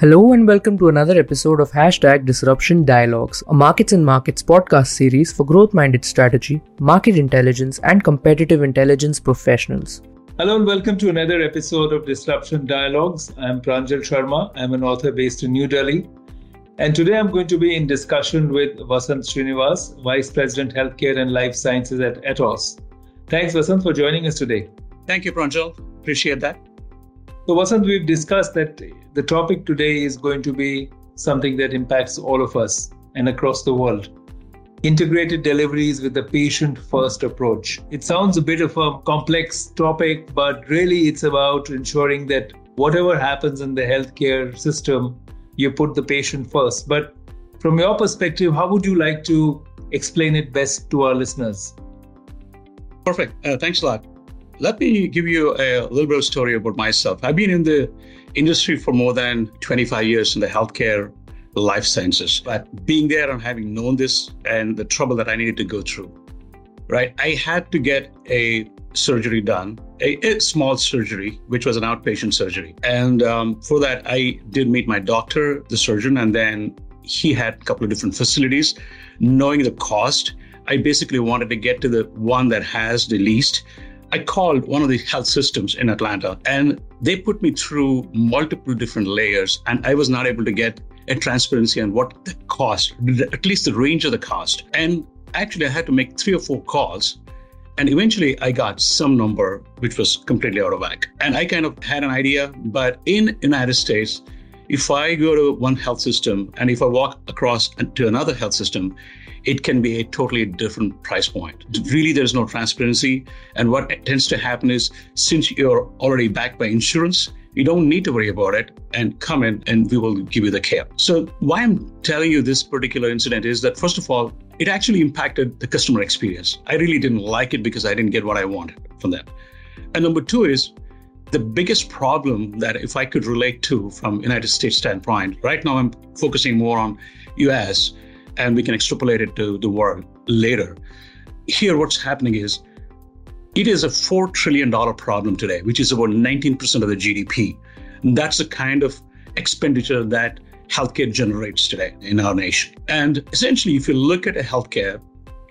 Hello and welcome to another episode of Hashtag Disruption Dialogues, a markets and markets podcast series for growth minded strategy, market intelligence, and competitive intelligence professionals. Hello and welcome to another episode of Disruption Dialogues. I'm Pranjal Sharma. I'm an author based in New Delhi. And today I'm going to be in discussion with Vasanth Srinivas, Vice President Healthcare and Life Sciences at Atos. Thanks, Vasanth, for joining us today. Thank you, Pranjal. Appreciate that. So, Vasanth, we've discussed that the topic today is going to be something that impacts all of us and across the world. Integrated deliveries with a patient first approach. It sounds a bit of a complex topic, but really it's about ensuring that whatever happens in the healthcare system, you put the patient first. But from your perspective, how would you like to explain it best to our listeners? Perfect. Uh, thanks a lot. Let me give you a little bit of story about myself. I've been in the industry for more than 25 years in the healthcare life sciences. But being there and having known this and the trouble that I needed to go through, right? I had to get a surgery done, a, a small surgery, which was an outpatient surgery. And um, for that, I did meet my doctor, the surgeon, and then he had a couple of different facilities. Knowing the cost, I basically wanted to get to the one that has the least I called one of the health systems in Atlanta and they put me through multiple different layers and I was not able to get a transparency on what the cost, at least the range of the cost. And actually I had to make three or four calls and eventually I got some number which was completely out of whack. And I kind of had an idea, but in United States, if I go to one health system and if I walk across to another health system, it can be a totally different price point. Really, there's no transparency. And what tends to happen is since you're already backed by insurance, you don't need to worry about it and come in and we will give you the care. So, why I'm telling you this particular incident is that, first of all, it actually impacted the customer experience. I really didn't like it because I didn't get what I wanted from that. And number two is the biggest problem that if I could relate to from United States standpoint, right now I'm focusing more on US and we can extrapolate it to the world later. Here, what's happening is it is a $4 trillion problem today, which is about 19% of the GDP. That's the kind of expenditure that healthcare generates today in our nation. And essentially, if you look at a healthcare,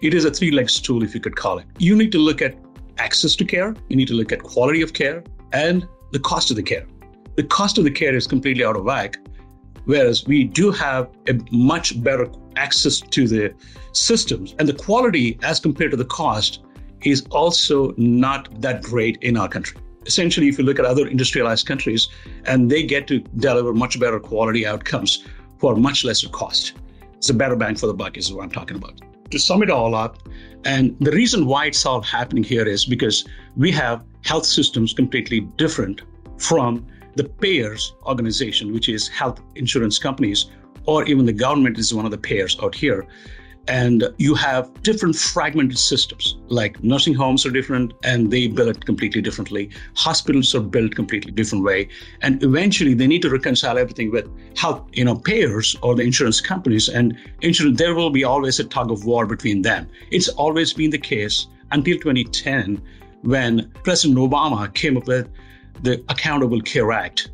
it is a three legged stool, if you could call it. You need to look at access to care, you need to look at quality of care, and the cost of the care. The cost of the care is completely out of whack Whereas we do have a much better access to the systems, and the quality as compared to the cost is also not that great in our country. Essentially, if you look at other industrialized countries, and they get to deliver much better quality outcomes for much lesser cost. It's a better bang for the buck, is what I'm talking about. To sum it all up, and the reason why it's all happening here is because we have health systems completely different from the payers organization, which is health insurance companies, or even the government is one of the payers out here. And you have different fragmented systems, like nursing homes are different and they bill it completely differently. Hospitals are built completely different way. And eventually they need to reconcile everything with health, you know, payers or the insurance companies. And insurance, there will be always a tug of war between them. It's always been the case until 2010 when President Obama came up with the Accountable Care Act.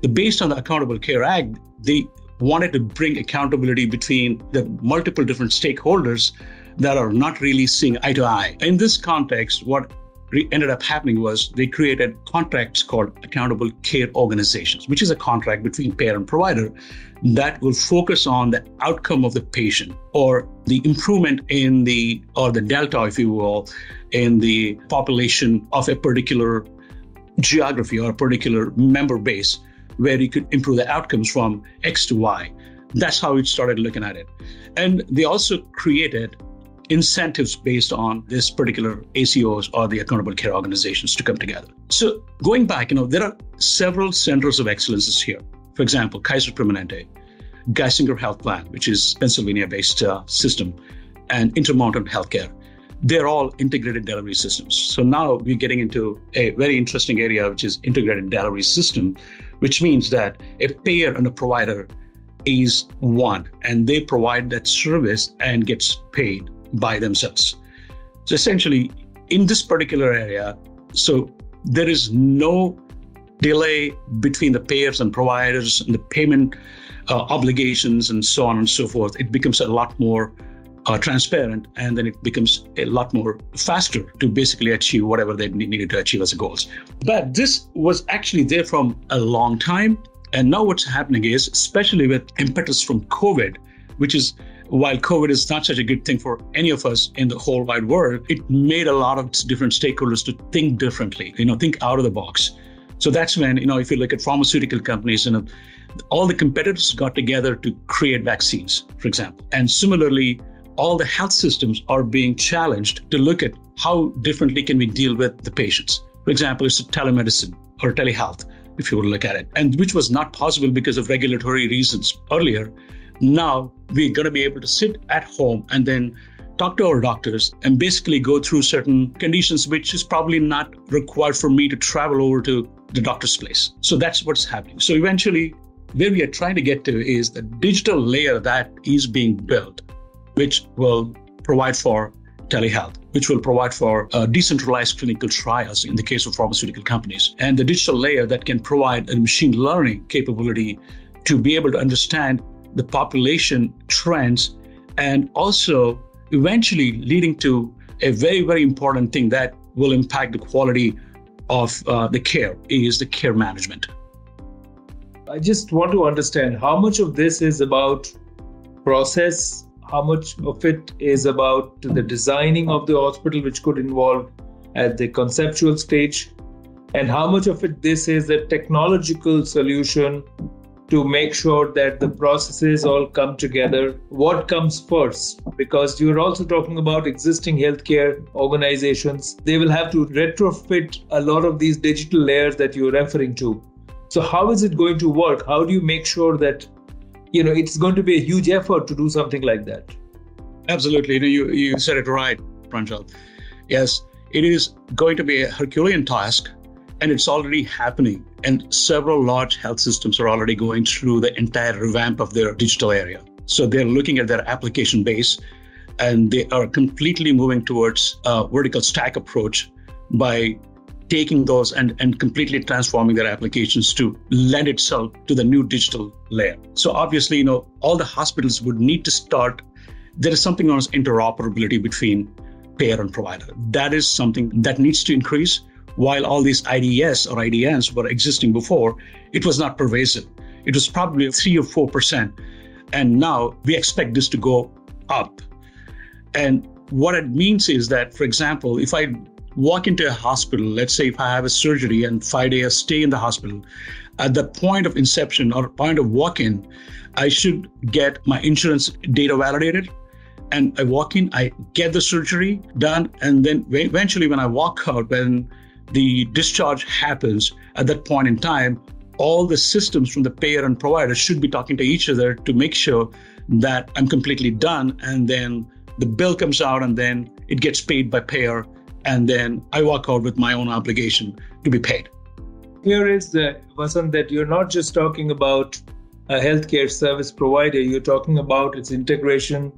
The, based on the Accountable Care Act, they wanted to bring accountability between the multiple different stakeholders that are not really seeing eye to eye. In this context, what ended up happening was they created contracts called accountable care organizations, which is a contract between payer and provider that will focus on the outcome of the patient or the improvement in the or the delta, if you will, in the population of a particular geography or a particular member base where you could improve the outcomes from X to Y. That's how we started looking at it. And they also created incentives based on this particular ACOs or the accountable care organizations to come together. So going back, you know, there are several centers of excellences here. For example, Kaiser Permanente, Geisinger Health Plan, which is Pennsylvania-based uh, system, and Intermountain Healthcare they're all integrated delivery systems. So now we're getting into a very interesting area, which is integrated delivery system, which means that a payer and a provider is one, and they provide that service and gets paid by themselves. So essentially, in this particular area, so there is no delay between the payers and providers and the payment uh, obligations and so on and so forth, it becomes a lot more uh, transparent and then it becomes a lot more faster to basically achieve whatever they needed to achieve as goals. But this was actually there from a long time. And now what's happening is, especially with impetus from COVID, which is while COVID is not such a good thing for any of us in the whole wide world, it made a lot of different stakeholders to think differently, you know, think out of the box. So that's when, you know, if you look at pharmaceutical companies, you know, all the competitors got together to create vaccines, for example. And similarly, all the health systems are being challenged to look at how differently can we deal with the patients. For example, it's telemedicine or telehealth, if you would look at it, and which was not possible because of regulatory reasons earlier. Now we're going to be able to sit at home and then talk to our doctors and basically go through certain conditions which is probably not required for me to travel over to the doctor's place. So that's what's happening. So eventually, where we are trying to get to is the digital layer that is being built, which will provide for telehealth, which will provide for uh, decentralized clinical trials in the case of pharmaceutical companies, and the digital layer that can provide a machine learning capability to be able to understand the population trends and also eventually leading to a very, very important thing that will impact the quality of uh, the care is the care management. I just want to understand how much of this is about process, how much of it is about the designing of the hospital, which could involve at the conceptual stage, and how much of it this is a technological solution to make sure that the processes all come together. What comes first? Because you're also talking about existing healthcare organizations. They will have to retrofit a lot of these digital layers that you're referring to. So, how is it going to work? How do you make sure that you know it's going to be a huge effort to do something like that? Absolutely. You, know, you, you said it right, Pranjal. Yes, it is going to be a Herculean task and it's already happening. And several large health systems are already going through the entire revamp of their digital area. So they're looking at their application base and they are completely moving towards a vertical stack approach by taking those and, and completely transforming their applications to lend itself to the new digital layer. So obviously, you know, all the hospitals would need to start. There is something known as interoperability between payer and provider. That is something that needs to increase while all these IDS or IDNs were existing before, it was not pervasive. It was probably 3 or 4%. And now we expect this to go up. And what it means is that, for example, if I walk into a hospital, let's say if I have a surgery and five days stay in the hospital, at the point of inception or point of walk in, I should get my insurance data validated. And I walk in, I get the surgery done. And then eventually, when I walk out, when the discharge happens at that point in time, all the systems from the payer and provider should be talking to each other to make sure that I'm completely done. And then the bill comes out and then it gets paid by payer. And then I walk out with my own obligation to be paid. Here is the Vasanth that you're not just talking about a healthcare service provider, you're talking about its integration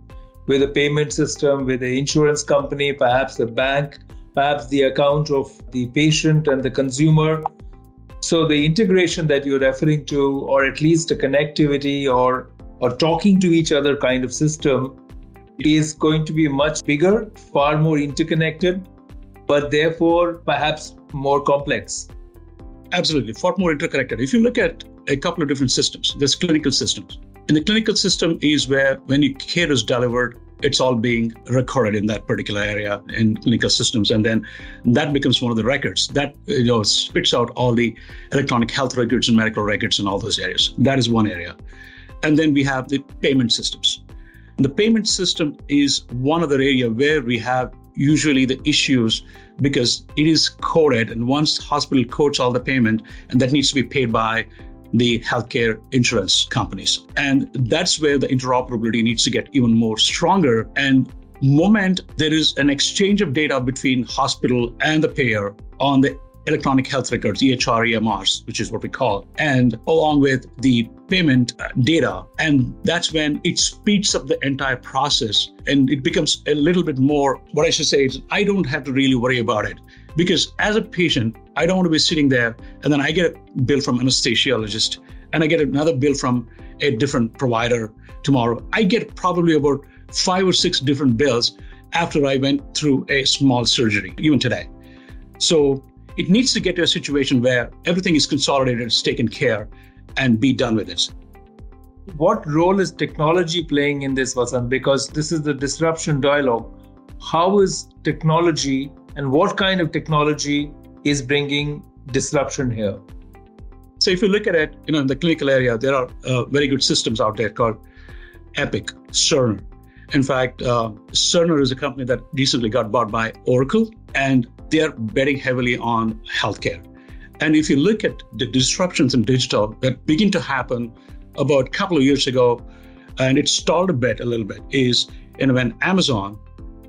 with a payment system, with the insurance company, perhaps a bank, perhaps the account of the patient and the consumer. So the integration that you're referring to, or at least a connectivity or or talking to each other kind of system, is going to be much bigger, far more interconnected, but therefore perhaps more complex. Absolutely, far more interconnected. If you look at a couple of different systems, there's clinical systems. In the clinical system is where when your care is delivered, it's all being recorded in that particular area in clinical systems and then that becomes one of the records that you know spits out all the electronic health records and medical records in all those areas that is one area and then we have the payment systems the payment system is one other area where we have usually the issues because it is coded and once hospital codes all the payment and that needs to be paid by the healthcare insurance companies. And that's where the interoperability needs to get even more stronger. And moment there is an exchange of data between hospital and the payer on the electronic health records, EHR, EMRs, which is what we call, and along with the payment uh, data. And that's when it speeds up the entire process and it becomes a little bit more, what I should say is, I don't have to really worry about it Because as a patient, I don't want to be sitting there and then I get a bill from anesthesiologist and I get another bill from a different provider tomorrow. I get probably about five or six different bills after I went through a small surgery, even today. So it needs to get to a situation where everything is consolidated, it's taken care, and be done with it. What role is technology playing in this, Vasanth? Because this is the disruption dialogue. How is technology and what kind of technology is bringing disruption here? So if you look at it, you know, in the clinical area, there are uh, very good systems out there called Epic, Cerner. In fact, uh, Cerner is a company that recently got bought by Oracle, and they're betting heavily on healthcare. And if you look at the disruptions in digital that begin to happen about a couple of years ago, and it stalled a bit, a little bit, is you know, when Amazon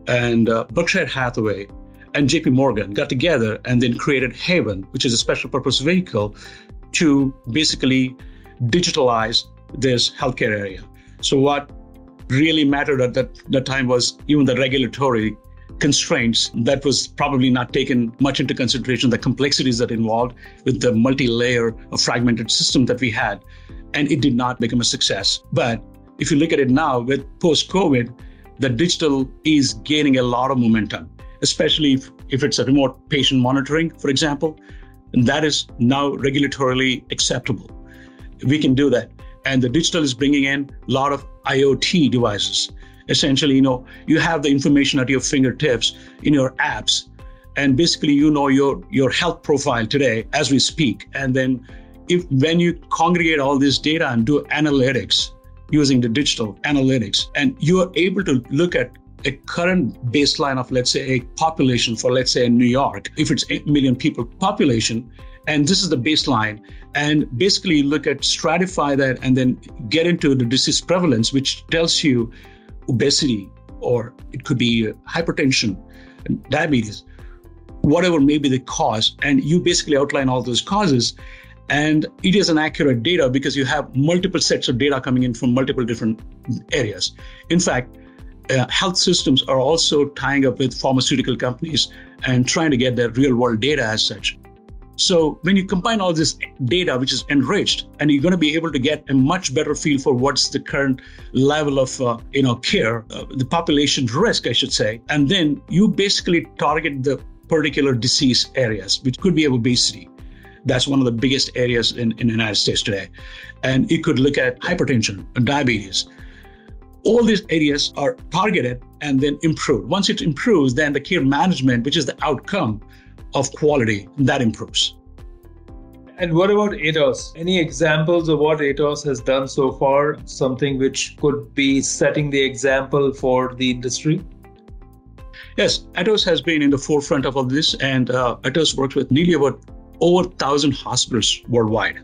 and uh, Berkshire Hathaway and JP Morgan got together and then created Haven, which is a special purpose vehicle to basically digitalize this healthcare area. So what really mattered at that, that time was even the regulatory constraints that was probably not taken much into consideration the complexities that involved with the multi-layer of fragmented system that we had and it did not become a success but if you look at it now with post covid the digital is gaining a lot of momentum especially if, if it's a remote patient monitoring for example and that is now regulatorily acceptable. We can do that. And the digital is bringing in a lot of IoT devices. Essentially, you know, you have the information at your fingertips in your apps. And basically, you know your, your health profile today as we speak. And then if when you congregate all this data and do analytics using the digital analytics, and you are able to look at a current baseline of, let's say, a population for, let's say, in New York, if it's 8 million people population, and this is the baseline, and basically look at stratify that and then get into the disease prevalence, which tells you obesity or it could be hypertension, diabetes, whatever may be the cause. And you basically outline all those causes. And it is an accurate data because you have multiple sets of data coming in from multiple different areas. In fact, uh, health systems are also tying up with pharmaceutical companies and trying to get their real world data as such. So when you combine all this data, which is enriched, and you're going to be able to get a much better feel for what's the current level of uh, you know care, uh, the population risk, I should say, and then you basically target the particular disease areas, which could be obesity. That's one of the biggest areas in, in the United States today. And you could look at hypertension, and diabetes, all these areas are targeted and then improved. Once it improves, then the care management, which is the outcome of quality, that improves. And what about Atos? Any examples of what Atos has done so far? Something which could be setting the example for the industry? Yes, Atos has been in the forefront of all this, and uh, Atos works with nearly about over 1,000 hospitals worldwide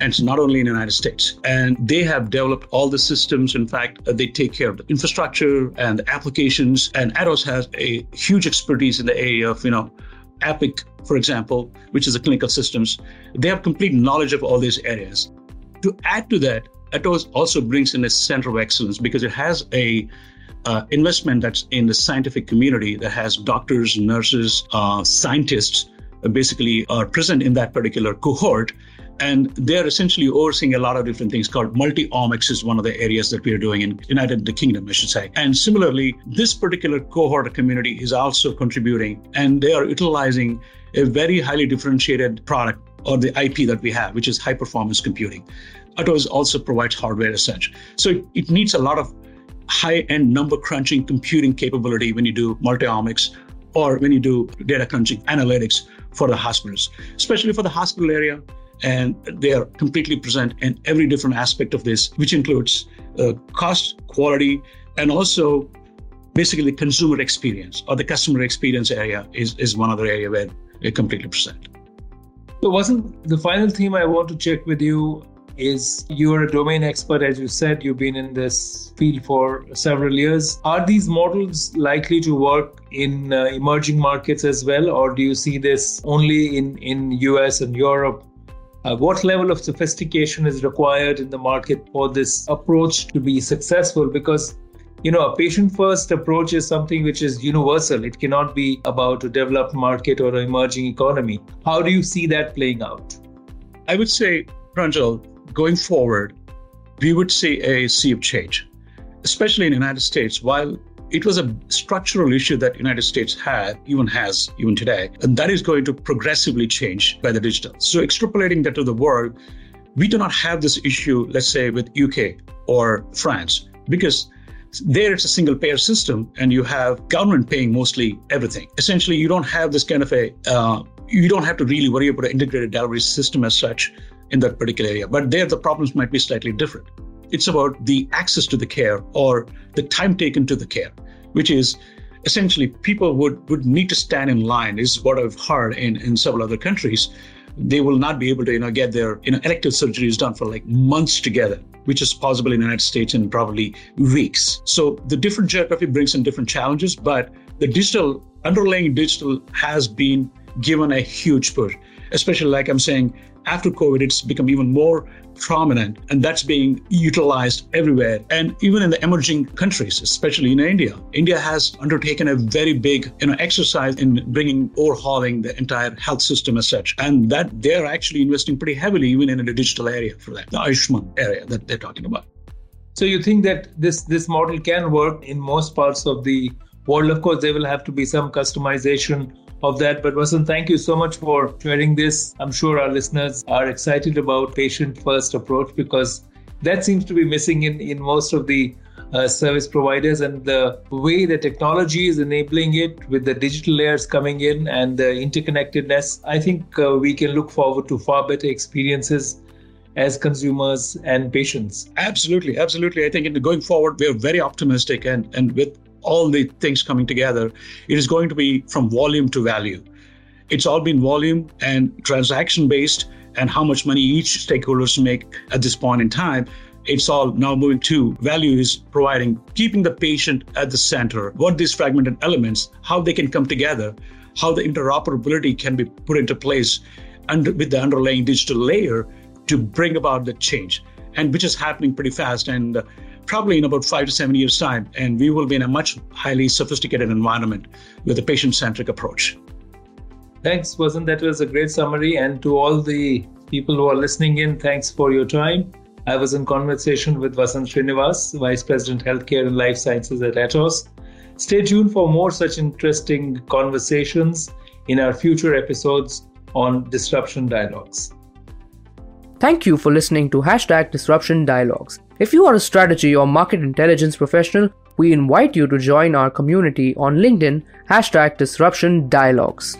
and it's not only in the United States. And they have developed all the systems. In fact, they take care of the infrastructure and the applications. And Atos has a huge expertise in the area of, you know, Epic, for example, which is a clinical systems. They have complete knowledge of all these areas. To add to that, Atos also brings in a center of excellence because it has a uh, investment that's in the scientific community that has doctors, nurses, uh, scientists uh, basically are present in that particular cohort and they're essentially overseeing a lot of different things called multi-omics is one of the areas that we are doing in United Kingdom, I should say. And similarly, this particular cohort community is also contributing and they are utilizing a very highly differentiated product or the IP that we have, which is high performance computing. Atos also provides hardware as such. So it needs a lot of high end number crunching computing capability when you do multi-omics or when you do data crunching analytics for the hospitals, especially for the hospital area and they are completely present in every different aspect of this, which includes uh, cost, quality, and also basically consumer experience or the customer experience area is, is one other area where they're completely present. So, Vasanth the final theme I want to check with you is you're a domain expert, as you said, you've been in this field for several years. Are these models likely to work in uh, emerging markets as well, or do you see this only in, in US and Europe uh, what level of sophistication is required in the market for this approach to be successful? Because you know, a patient first approach is something which is universal. It cannot be about a developed market or an emerging economy. How do you see that playing out? I would say, Pranjal, going forward, we would see a sea of change, especially in the United States. While it was a structural issue that United States had, even has, even today, and that is going to progressively change by the digital. So extrapolating that to the world, we do not have this issue, let's say, with UK or France, because there it's a single payer system and you have government paying mostly everything. Essentially, you don't have this kind of a, uh, you don't have to really worry about an integrated delivery system as such in that particular area. But there, the problems might be slightly different. It's about the access to the care or the time taken to the care, which is essentially people would, would need to stand in line, is what I've heard in, in several other countries. They will not be able to, you know, get their you know, elective surgeries done for like months together, which is possible in the United States in probably weeks. So the different geography brings in different challenges, but the digital underlying digital has been given a huge push, especially like I'm saying, after COVID, it's become even more prominent and that's being utilized everywhere. And even in the emerging countries, especially in India, India has undertaken a very big you know, exercise in bringing overhauling the entire health system as such. And that they're actually investing pretty heavily even in the digital area for that, the Ayushman area that they're talking about. So you think that this this model can work in most parts of the world? Of course, there will have to be some customization of that. But Vasanth, thank you so much for sharing this. I'm sure our listeners are excited about patient first approach because that seems to be missing in, in most of the uh, service providers and the way the technology is enabling it with the digital layers coming in and the interconnectedness i think uh, we can look forward to far better experiences as consumers and patients absolutely absolutely i think in going forward we're very optimistic and and with all the things coming together, it is going to be from volume to value. It's all been volume and transaction based, and how much money each stakeholders make at this point in time. It's all now moving to value is providing, keeping the patient at the center, what these fragmented elements, how they can come together, how the interoperability can be put into place and with the underlying digital layer to bring about the change, and which is happening pretty fast. And uh, probably in about five to seven years' time, and we will be in a much highly sophisticated environment with a patient centric approach. Thanks, Vasanth. That was a great summary. And to all the people who are listening in, thanks for your time. I was in conversation with Vasanth Srinivas, Vice President Healthcare and Life Sciences at Atos. Stay tuned for more such interesting conversations in our future episodes on Disruption Dialogues. Thank you for listening to hashtag Disruption Dialogues. If you are a strategy or market intelligence professional, we invite you to join our community on LinkedIn, hashtag Disruption Dialogues.